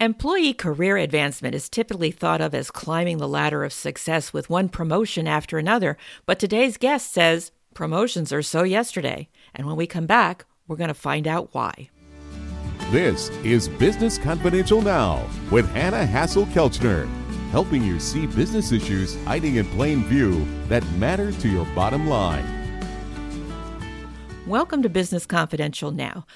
Employee career advancement is typically thought of as climbing the ladder of success with one promotion after another, but today's guest says promotions are so yesterday. And when we come back, we're going to find out why. This is Business Confidential Now with Hanna Hasl-Kelchner, helping you see business issues hiding in plain view that matter to your bottom line. Welcome to Business Confidential Now.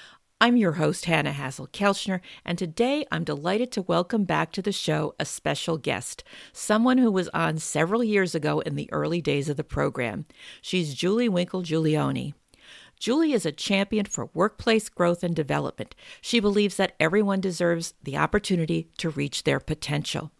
I'm your host, Hanna Hasl-Kelchner, and today I'm delighted to welcome back to the show a special guest, someone who was on several years ago in the early days of the program. She's Julie Winkle Giulioni. Julie is a champion for workplace growth and development. She believes that everyone deserves the opportunity to reach their potential.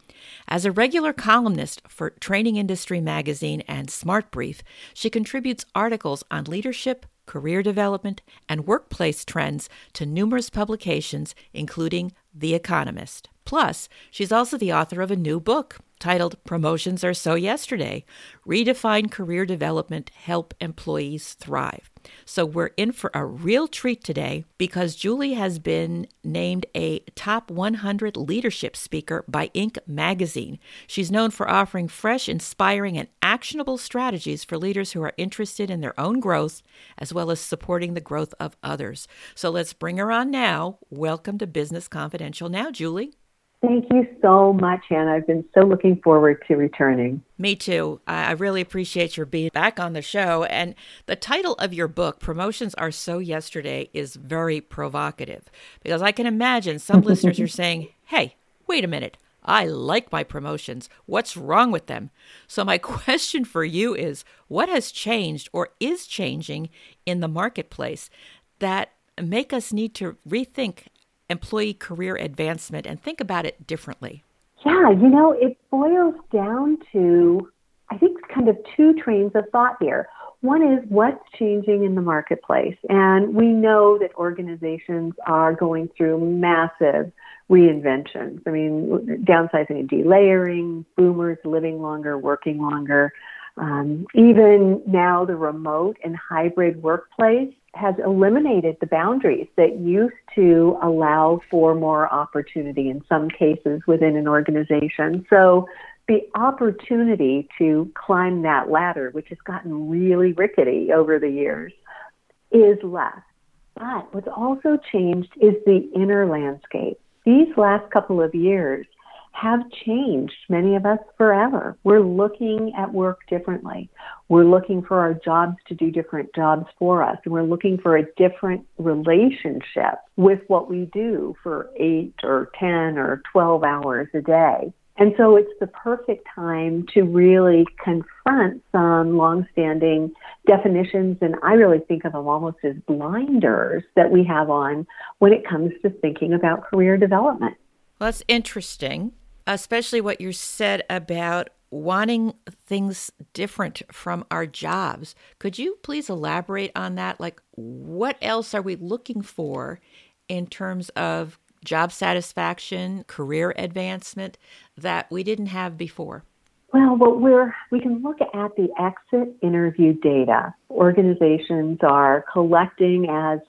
As a regular columnist for Training Industry Magazine and SmartBrief, she contributes articles on leadership, career development, and workplace trends to numerous publications, including The Economist. Plus, she's also the author of a new book titled Promotions Are So Yesterday Redefine Career Development, Help Employees Thrive. So we're in for a real treat today because Julie has been named a top 100 leadership speaker by Inc. magazine. She's known for offering fresh, inspiring, and actionable strategies for leaders who are interested in their own growth as well as supporting the growth of others. So let's bring her on now. Welcome to Business Confidential now, Julie. Thank you so much, Hanna. I've been so looking forward to returning. Me too. I really appreciate your being back on the show. And the title of your book, Promotions Are So Yesterday, is very provocative because I can imagine some listeners are saying, hey, wait a minute. I like my promotions. What's wrong with them? So, my question for you is what has changed or is changing in the marketplace that make us need to rethink employee career advancement and think about it differently? Yeah, you know, it boils down to, I think, kind of two trains of thought here. One is what's changing in the marketplace. And we know that organizations are going through massive reinventions. I mean, downsizing and delayering, boomers living longer, working longer. Um, even now, the remote and hybrid workplace has eliminated the boundaries that used to allow for more opportunity in some cases within an organization. So the opportunity to climb that ladder, which has gotten really rickety over the years, is less. But what's also changed is the inner landscape. These last couple of years have changed, many of us forever. We're looking at work differently. We're looking for our jobs to do different jobs for us. And we're looking for a different relationship with what we do for eight or 10 or 12 hours a day. And so it's the perfect time to really confront some longstanding definitions, and I really think of them almost as blinders that we have on when it comes to thinking about career development. Well, that's interesting, especially what you said about wanting things different from our jobs. Could you please elaborate on that? Like, what else are we looking for in terms of job satisfaction, career advancement that we didn't have before? Well, what we're we can look at the exit interview data. Organizations are collecting as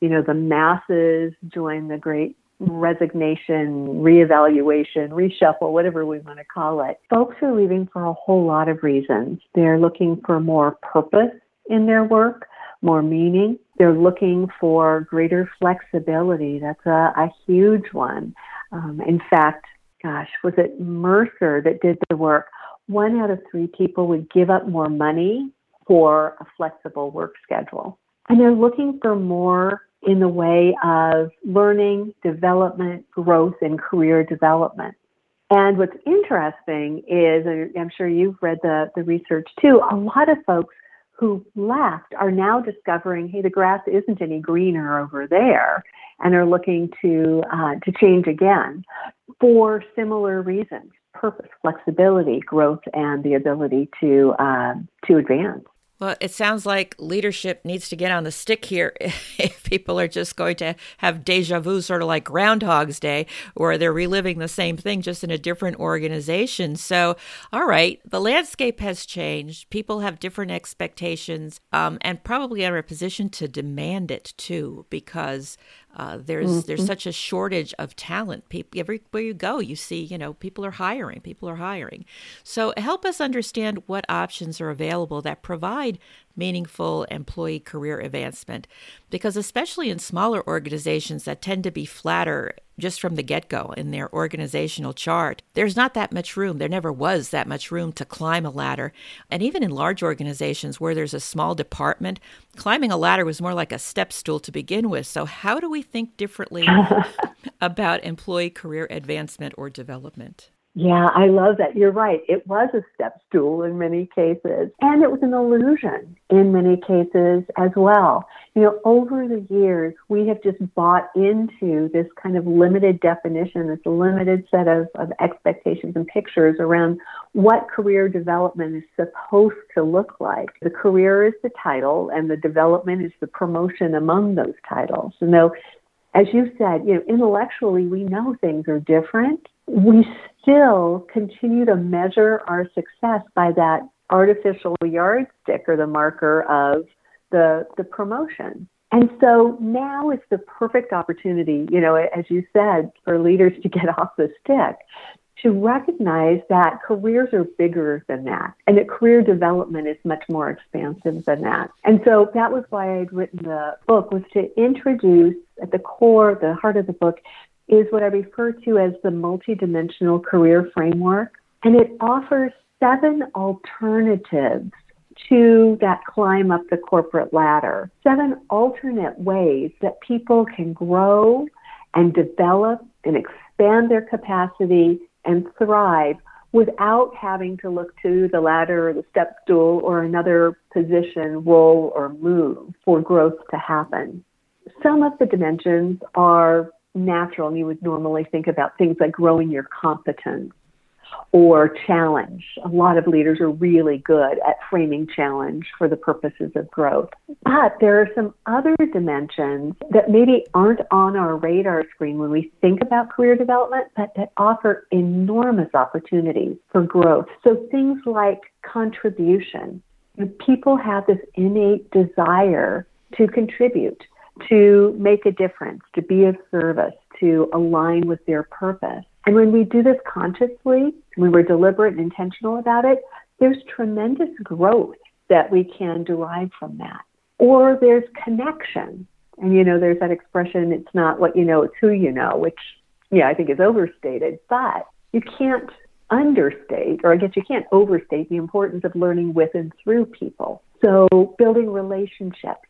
you know the masses join the great resignation, reevaluation, reshuffle, whatever we want to call it. Folks are leaving for a whole lot of reasons. They're looking for more purpose in their work, more meaning. They're looking for greater flexibility. That's a, a huge one. Um, in fact, gosh, was it Mercer that did the work? One out of three people would give up more money for a flexible work schedule. And they're looking for more in the way of learning, development, growth, and career development. And what's interesting is, I'm sure you've read the, the research too, a lot of folks who left are now discovering, hey, the grass isn't any greener over there, and are looking to uh, to change again for similar reasons: purpose, flexibility, growth, and the ability to uh, to advance. Well, it sounds like leadership needs to get on the stick here if people are just going to have deja vu, sort of like Groundhog's Day, where they're reliving the same thing just in a different organization. So, all right, the landscape has changed. People have different expectations um, and probably are in a position to demand it too, because Uh, there's mm-hmm. there's such a shortage of talent. People, everywhere you go, you see, you know, people are hiring. People are hiring. So help us understand what options are available that provide meaningful employee career advancement, because especially in smaller organizations that tend to be flatter just from the get go in their organizational chart, there's not that much room. There never was that much room to climb a ladder. And even in large organizations where there's a small department, climbing a ladder was more like a step stool to begin with. So, how do we think differently about employee career advancement or development? Yeah, I love that. You're right. It was a step stool in many cases, and it was an illusion in many cases as well. You know, over the years, we have just bought into this kind of limited definition, this limited set of, of expectations and pictures around what career development is supposed to look like. The career is the title, and the development is the promotion among those titles. You know, as you said, you know, intellectually, we know things are different we still continue to measure our success by that artificial yardstick or the marker of the, the promotion. And so now is the perfect opportunity, you know, as you said, for leaders to get off the stick, to recognize that careers are bigger than that and that career development is much more expansive than that. And so that was why I'd written the book was to introduce at the core, the heart of the book, is what I refer to as the multidimensional career framework. And it offers seven alternatives to that climb up the corporate ladder, seven alternate ways that people can grow and develop and expand their capacity and thrive without having to look to the ladder or the step stool or another position, role, or move for growth to happen. Some of the dimensions are natural and you would normally think about things like growing your competence or challenge. A lot of leaders are really good at framing challenge for the purposes of growth. But there are some other dimensions that maybe aren't on our radar screen when we think about career development, but that offer enormous opportunities for growth. So things like contribution. People have this innate desire to contribute to make a difference, to be of service, to align with their purpose. And when we do this consciously, when we're deliberate and intentional about it, there's tremendous growth that we can derive from that. Or there's connection. And you know, there's that expression, it's not what you know, it's who you know, which, yeah, I think is overstated. But you can't understate, or I guess you can't overstate the importance of learning with and through people. So building relationships,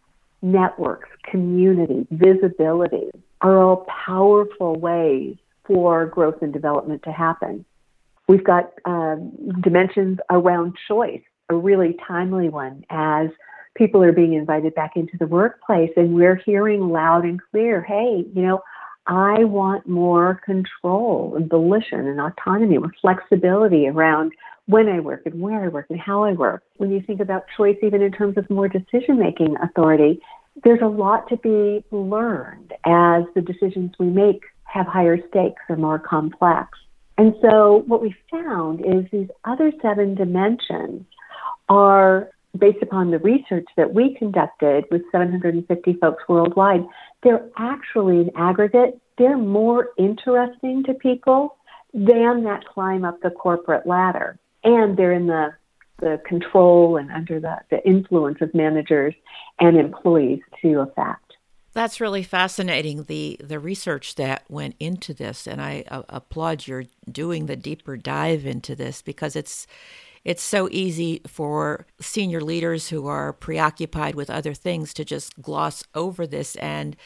networks, community, visibility are all powerful ways for growth and development to happen. We've got um, dimensions around choice, a really timely one as people are being invited back into the workplace and we're hearing loud and clear, hey, you know, I want more control and volition and autonomy, more flexibility around when I work and where I work and how I work. When you think about choice, even in terms of more decision making authority, there's a lot to be learned as the decisions we make have higher stakes or more complex. And so what we found is these other seven dimensions are based upon the research that we conducted with 750 folks worldwide, they're actually in aggregate, they're more interesting to people than that climb up the corporate ladder and they're in the the control and under the, the influence of managers and employees to effect. That's really fascinating. The the research that went into this, and I uh, applaud your doing the deeper dive into this because it's it's so easy for senior leaders who are preoccupied with other things to just gloss over this and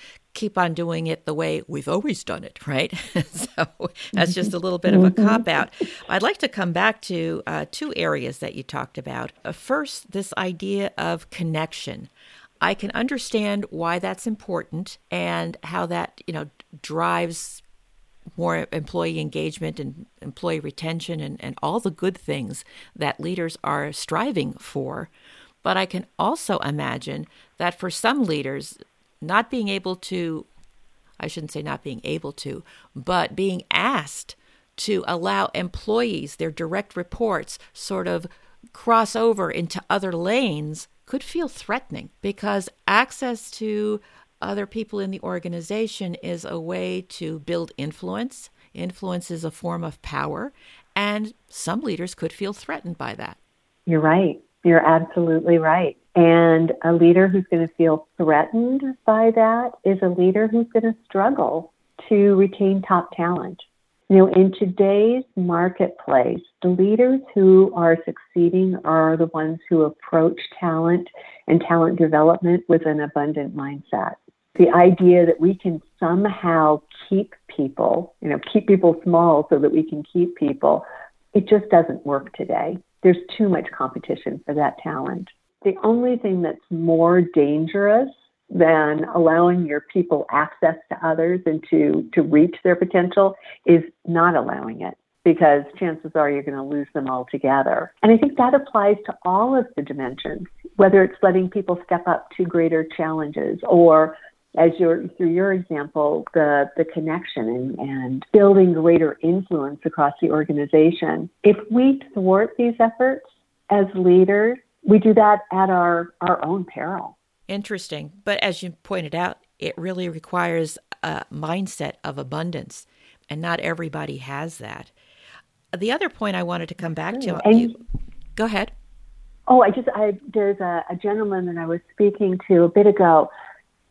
keep on doing it the way we've always done it, right? so that's just a little bit of a mm-hmm. cop out. I'd like to come back to uh, two areas that you talked about. Uh, first, this idea of connection. I can understand why that's important and how that, you know, drives more employee engagement and employee retention and, and all the good things that leaders are striving for. But I can also imagine that for some leaders, not being able to, I shouldn't say not being able to, but being asked to allow employees, their direct reports, sort of cross over into other lanes could feel threatening because access to other people in the organization is a way to build influence. Influence is a form of power, and some leaders could feel threatened by that. You're right. You're absolutely right. And a leader who's going to feel threatened by that is a leader who's going to struggle to retain top talent. You know, in today's marketplace, the leaders who are succeeding are the ones who approach talent and talent development with an abundant mindset. The idea that we can somehow keep people, you know, keep people small so that we can keep people, it just doesn't work today. There's too much competition for that talent. The only thing that's more dangerous than allowing your people access to others and to, to reach their potential is not allowing it because chances are you're going to lose them altogether. And I think that applies to all of the dimensions, whether it's letting people step up to greater challenges or as your through your example, the the connection and, and building greater influence across the organization. If we thwart these efforts as leaders, we do that at our, our own peril. Interesting. But as you pointed out, it really requires a mindset of abundance, and not everybody has that. The other point I wanted to come back to, you, go ahead. Oh, I just, I, there's a, a gentleman that I was speaking to a bit ago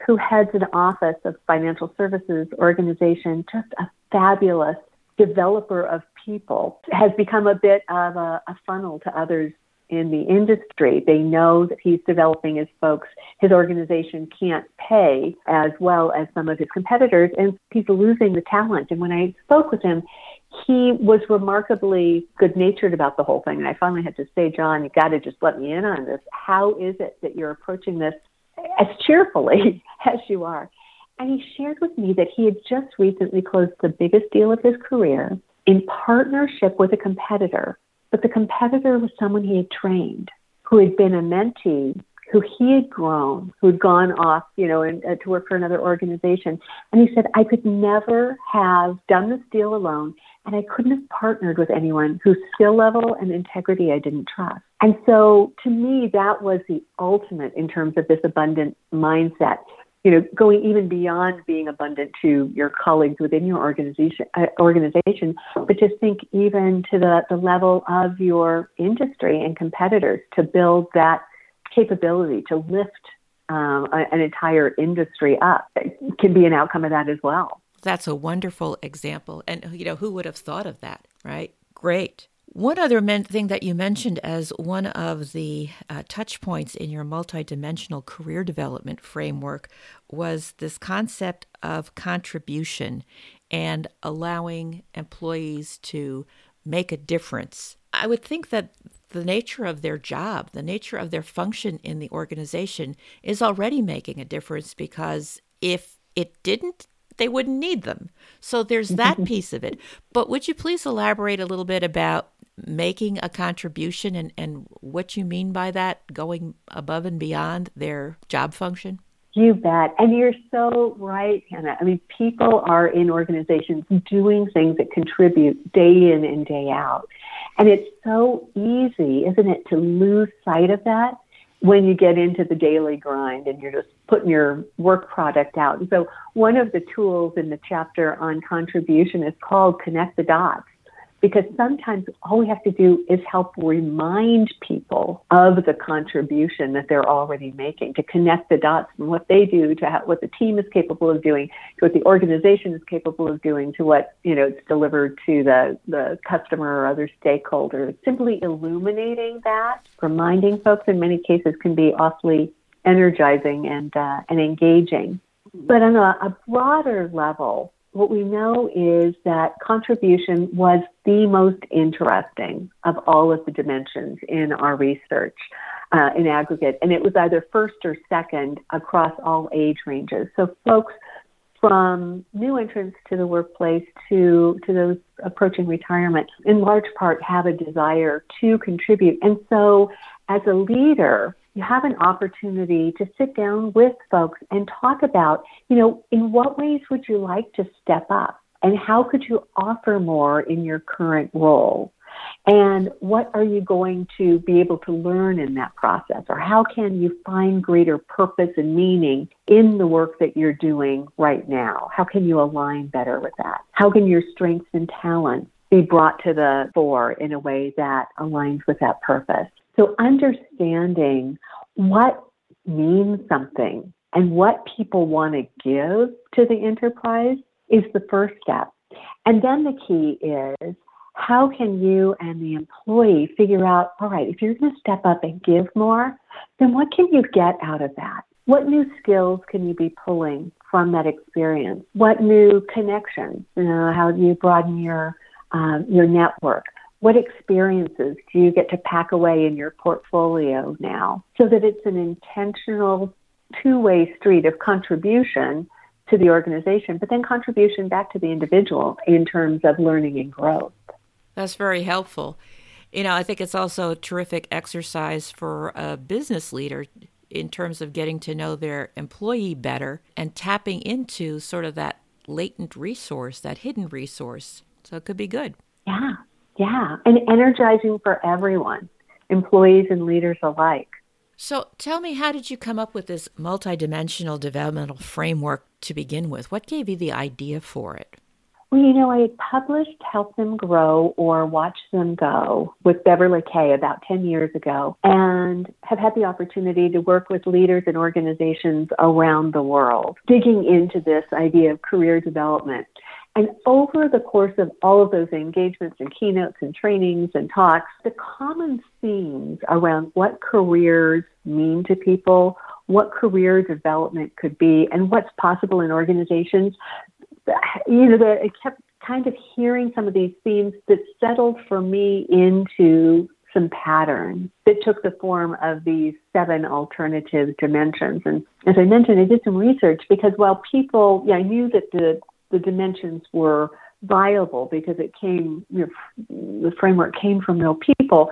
who heads an office of financial services organization, just a fabulous developer of people, has become a bit of a, a funnel to others in the industry. They know that he's developing his folks. His organization can't pay as well as some of his competitors, and he's losing the talent. And when I spoke with him, he was remarkably good natured about the whole thing. And I finally had to say, John, you got to just let me in on this. How is it that you're approaching this as cheerfully as you are? And he shared with me that he had just recently closed the biggest deal of his career in partnership with a competitor but the competitor was someone he had trained, who had been a mentee, who he had grown, who had gone off, you know, and, uh, to work for another organization. And he said, I could never have done this deal alone, and I couldn't have partnered with anyone whose skill level and integrity I didn't trust. And so to me, that was the ultimate in terms of this abundant mindset you know, going even beyond being abundant to your colleagues within your organization, uh, organization, but just think even to the, the level of your industry and competitors to build that capability to lift um, an entire industry up it can be an outcome of that as well. That's a wonderful example, and you know, who would have thought of that, right? Great. One other men- thing that you mentioned as one of the uh, touch points in your multidimensional career development framework was this concept of contribution and allowing employees to make a difference. I would think that the nature of their job, the nature of their function in the organization is already making a difference because if it didn't, they wouldn't need them. So there's that piece of it. But would you please elaborate a little bit about making a contribution and, and what you mean by that, going above and beyond their job function? You bet. And you're so right, Hanna. I mean, people are in organizations doing things that contribute day in and day out. And it's so easy, isn't it, to lose sight of that when you get into the daily grind and you're just putting your work product out. And so one of the tools in the chapter on contribution is called Connect the Dots because sometimes all we have to do is help remind people of the contribution that they're already making to connect the dots from what they do to what the team is capable of doing to what the organization is capable of doing to what you know it's delivered to the the customer or other stakeholders simply illuminating that reminding folks in many cases can be awfully energizing and uh, and engaging. But on a, a broader level what we know is that contribution was the most interesting of all of the dimensions in our research uh, in aggregate, and it was either first or second across all age ranges. So folks from new entrants to the workplace to to those approaching retirement, in large part, have a desire to contribute, and so as a leader, you have an opportunity to sit down with folks and talk about, you know, in what ways would you like to step up and how could you offer more in your current role? And what are you going to be able to learn in that process? Or how can you find greater purpose and meaning in the work that you're doing right now? How can you align better with that? How can your strengths and talents be brought to the fore in a way that aligns with that purpose? So understanding what means something and what people want to give to the enterprise is the first step. And then the key is how can you and the employee figure out, all right, if you're going to step up and give more, then what can you get out of that? What new skills can you be pulling from that experience? What new connections? You know, how do you broaden your um, your network? What experiences do you get to pack away in your portfolio now, so that it's an intentional two-way street of contribution to the organization, but then contribution back to the individual in terms of learning and growth. That's very helpful. You know, I think it's also a terrific exercise for a business leader in terms of getting to know their employee better and tapping into sort of that latent resource, that hidden resource. So it could be good. Yeah, yeah. And energizing for everyone, employees and leaders alike. So tell me, how did you come up with this multidimensional developmental framework to begin with? What gave you the idea for it? Well, you know, I had published Help Them Grow or Watch Them Go with Beverly Kaye about 10 years ago and have had the opportunity to work with leaders and organizations around the world, digging into this idea of career development. And over the course of all of those engagements and keynotes and trainings and talks, the common themes around what careers mean to people, what career development could be, and what's possible in organizations you know, that I kept kind of hearing some of these themes that settled for me into some patterns that took the form of these seven alternative dimensions. And as I mentioned, I did some research because while people, yeah, I knew that the, the dimensions were viable because it came, you know, the framework came from real people.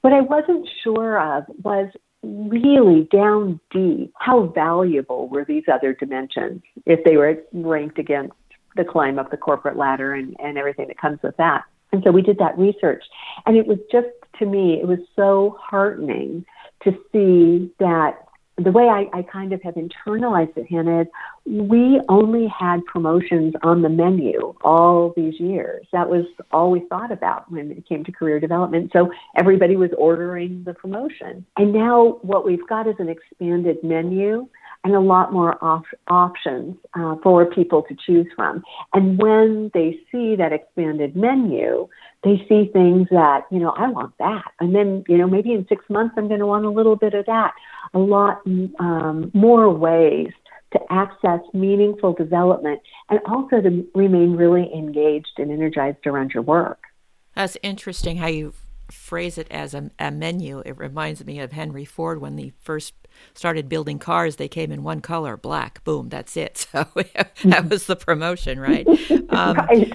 What I wasn't sure of was really down deep how valuable were these other dimensions if they were ranked against the climb up the corporate ladder and, and everything that comes with that. And so we did that research. And it was just, to me, it was so heartening to see that the way I, I kind of have internalized it, Hanna, is we only had promotions on the menu all these years. That was all we thought about when it came to career development. So everybody was ordering the promotion. And now what we've got is an expanded menu and a lot more op- options uh, for people to choose from. And when they see that expanded menu, they see things that, you know, I want that. And then, you know, maybe in six months, I'm going to want a little bit of that. A lot um, more ways to access meaningful development and also to remain really engaged and energized around your work. That's interesting how you phrase it as a, a menu. It reminds me of Henry Ford when he first started building cars, they came in one color, black. Boom, that's it. So that was the promotion, right? Um, right.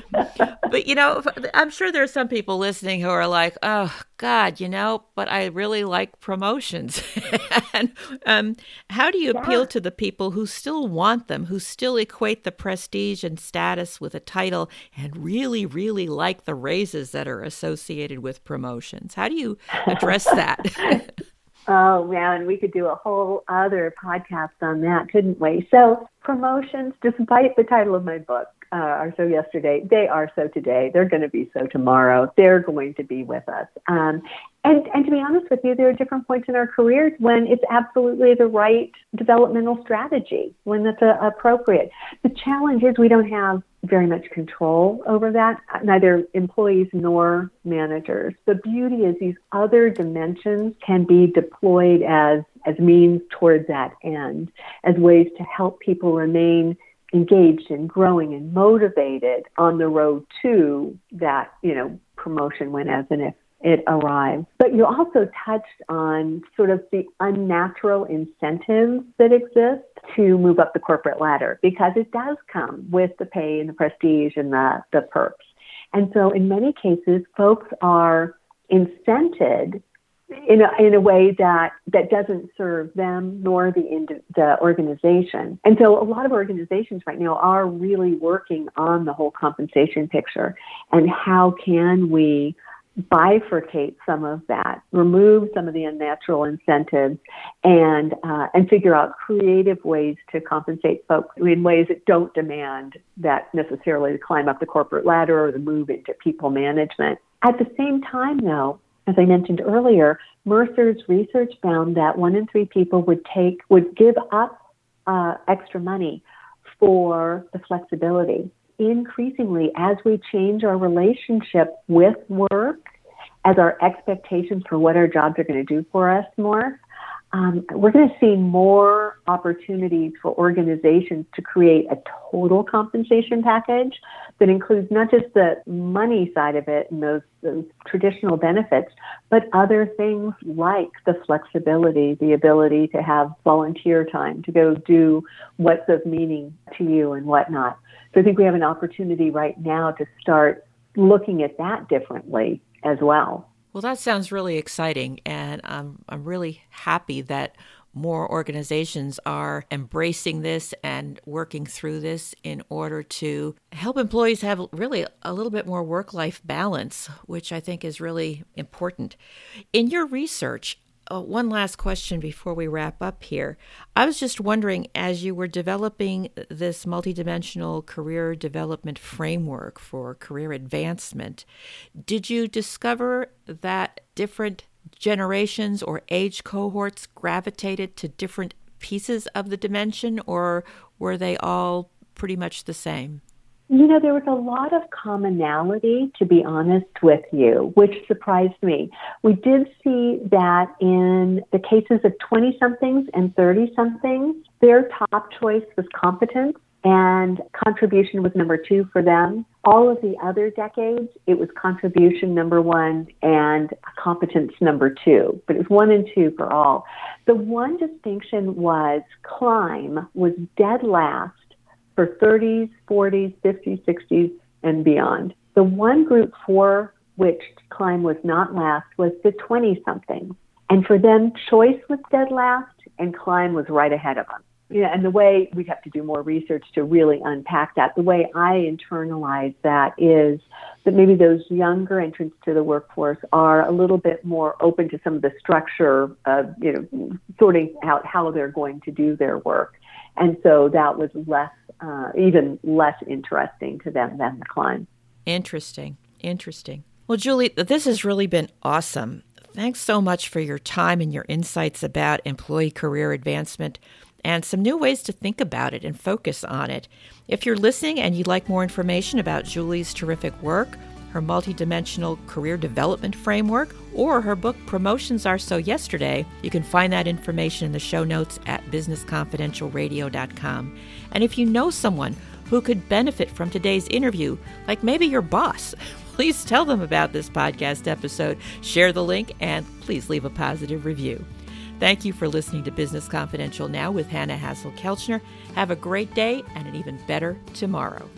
but you know, I'm sure there are some people listening who are like, "Oh God, you know," but I really like promotions. and um, how do you yeah. appeal to the people who still want them, who still equate the prestige and status with a title, and really, really like the raises that are associated with promotions? How do you address that? Oh man, we could do a whole other podcast on that, couldn't we? So promotions, despite the title of my book, uh, are so yesterday. They are so today. They're going to be so tomorrow. They're going to be with us. Um, and, and to be honest with you, there are different points in our careers when it's absolutely the right developmental strategy, when that's uh, appropriate. The challenge is we don't have very much control over that, neither employees nor managers. The beauty is these other dimensions can be deployed as, as means towards that end, as ways to help people remain engaged and growing and motivated on the road to that, you know, promotion when as and if it arrives. But you also touched on sort of the unnatural incentives that exist to move up the corporate ladder because it does come with the pay and the prestige and the, the perks. And so in many cases, folks are incented in a, in a way that, that doesn't serve them nor the, the organization. And so a lot of organizations right now are really working on the whole compensation picture and how can we bifurcate some of that, remove some of the unnatural incentives, and uh, and figure out creative ways to compensate folks in ways that don't demand that necessarily to climb up the corporate ladder or the move into people management. At the same time, though, as I mentioned earlier, Mercer's research found that one in three people would take would give up uh, extra money for the flexibility. Increasingly as we change our relationship with work, as our expectations for what our jobs are going to do for us more, um, we're going to see more opportunities for organizations to create a total compensation package that includes not just the money side of it and those, those traditional benefits, but other things like the flexibility, the ability to have volunteer time to go do what's of meaning to you and whatnot. So I think we have an opportunity right now to start looking at that differently as well. Well, that sounds really exciting, and I'm I'm really happy that more organizations are embracing this and working through this in order to help employees have really a little bit more work life balance, which I think is really important. In your research, uh, one last question before we wrap up here. I was just wondering, as you were developing this multidimensional career development framework for career advancement, did you discover that different generations or age cohorts gravitated to different pieces of the dimension, or were they all pretty much the same? You know, there was a lot of commonality, to be honest with you, which surprised me. We did see that in the cases of 20 somethings and 30 somethings, their top choice was competence and contribution was number two for them. All of the other decades, it was contribution number one and competence number two, but it was one and two for all. The one distinction was climb was dead last for 30s, 40s, 50s, 60s, and beyond. The one group for which climb was not last was the 20 somethings. And for them, choice was dead last and climb was right ahead of them. Yeah, and the way we'd have to do more research to really unpack that. The way I internalize that is that maybe those younger entrants to the workforce are a little bit more open to some of the structure of, you know, sorting out how they're going to do their work. And so that was less uh, even less interesting to them than the climb. Interesting. Interesting. Well, Julie, this has really been awesome. Thanks so much for your time and your insights about employee career advancement and some new ways to think about it and focus on it. If you're listening and you'd like more information about Julie's terrific work, her multidimensional career development framework, or her book Promotions Are So Yesterday, you can find that information in the show notes at businessconfidentialradio.com. And if you know someone who could benefit from today's interview, like maybe your boss, please tell them about this podcast episode, share the link, and please leave a positive review. Thank you for listening to Business Confidential Now with Hanna Hasl-Kelchner. Have a great day and an even better tomorrow.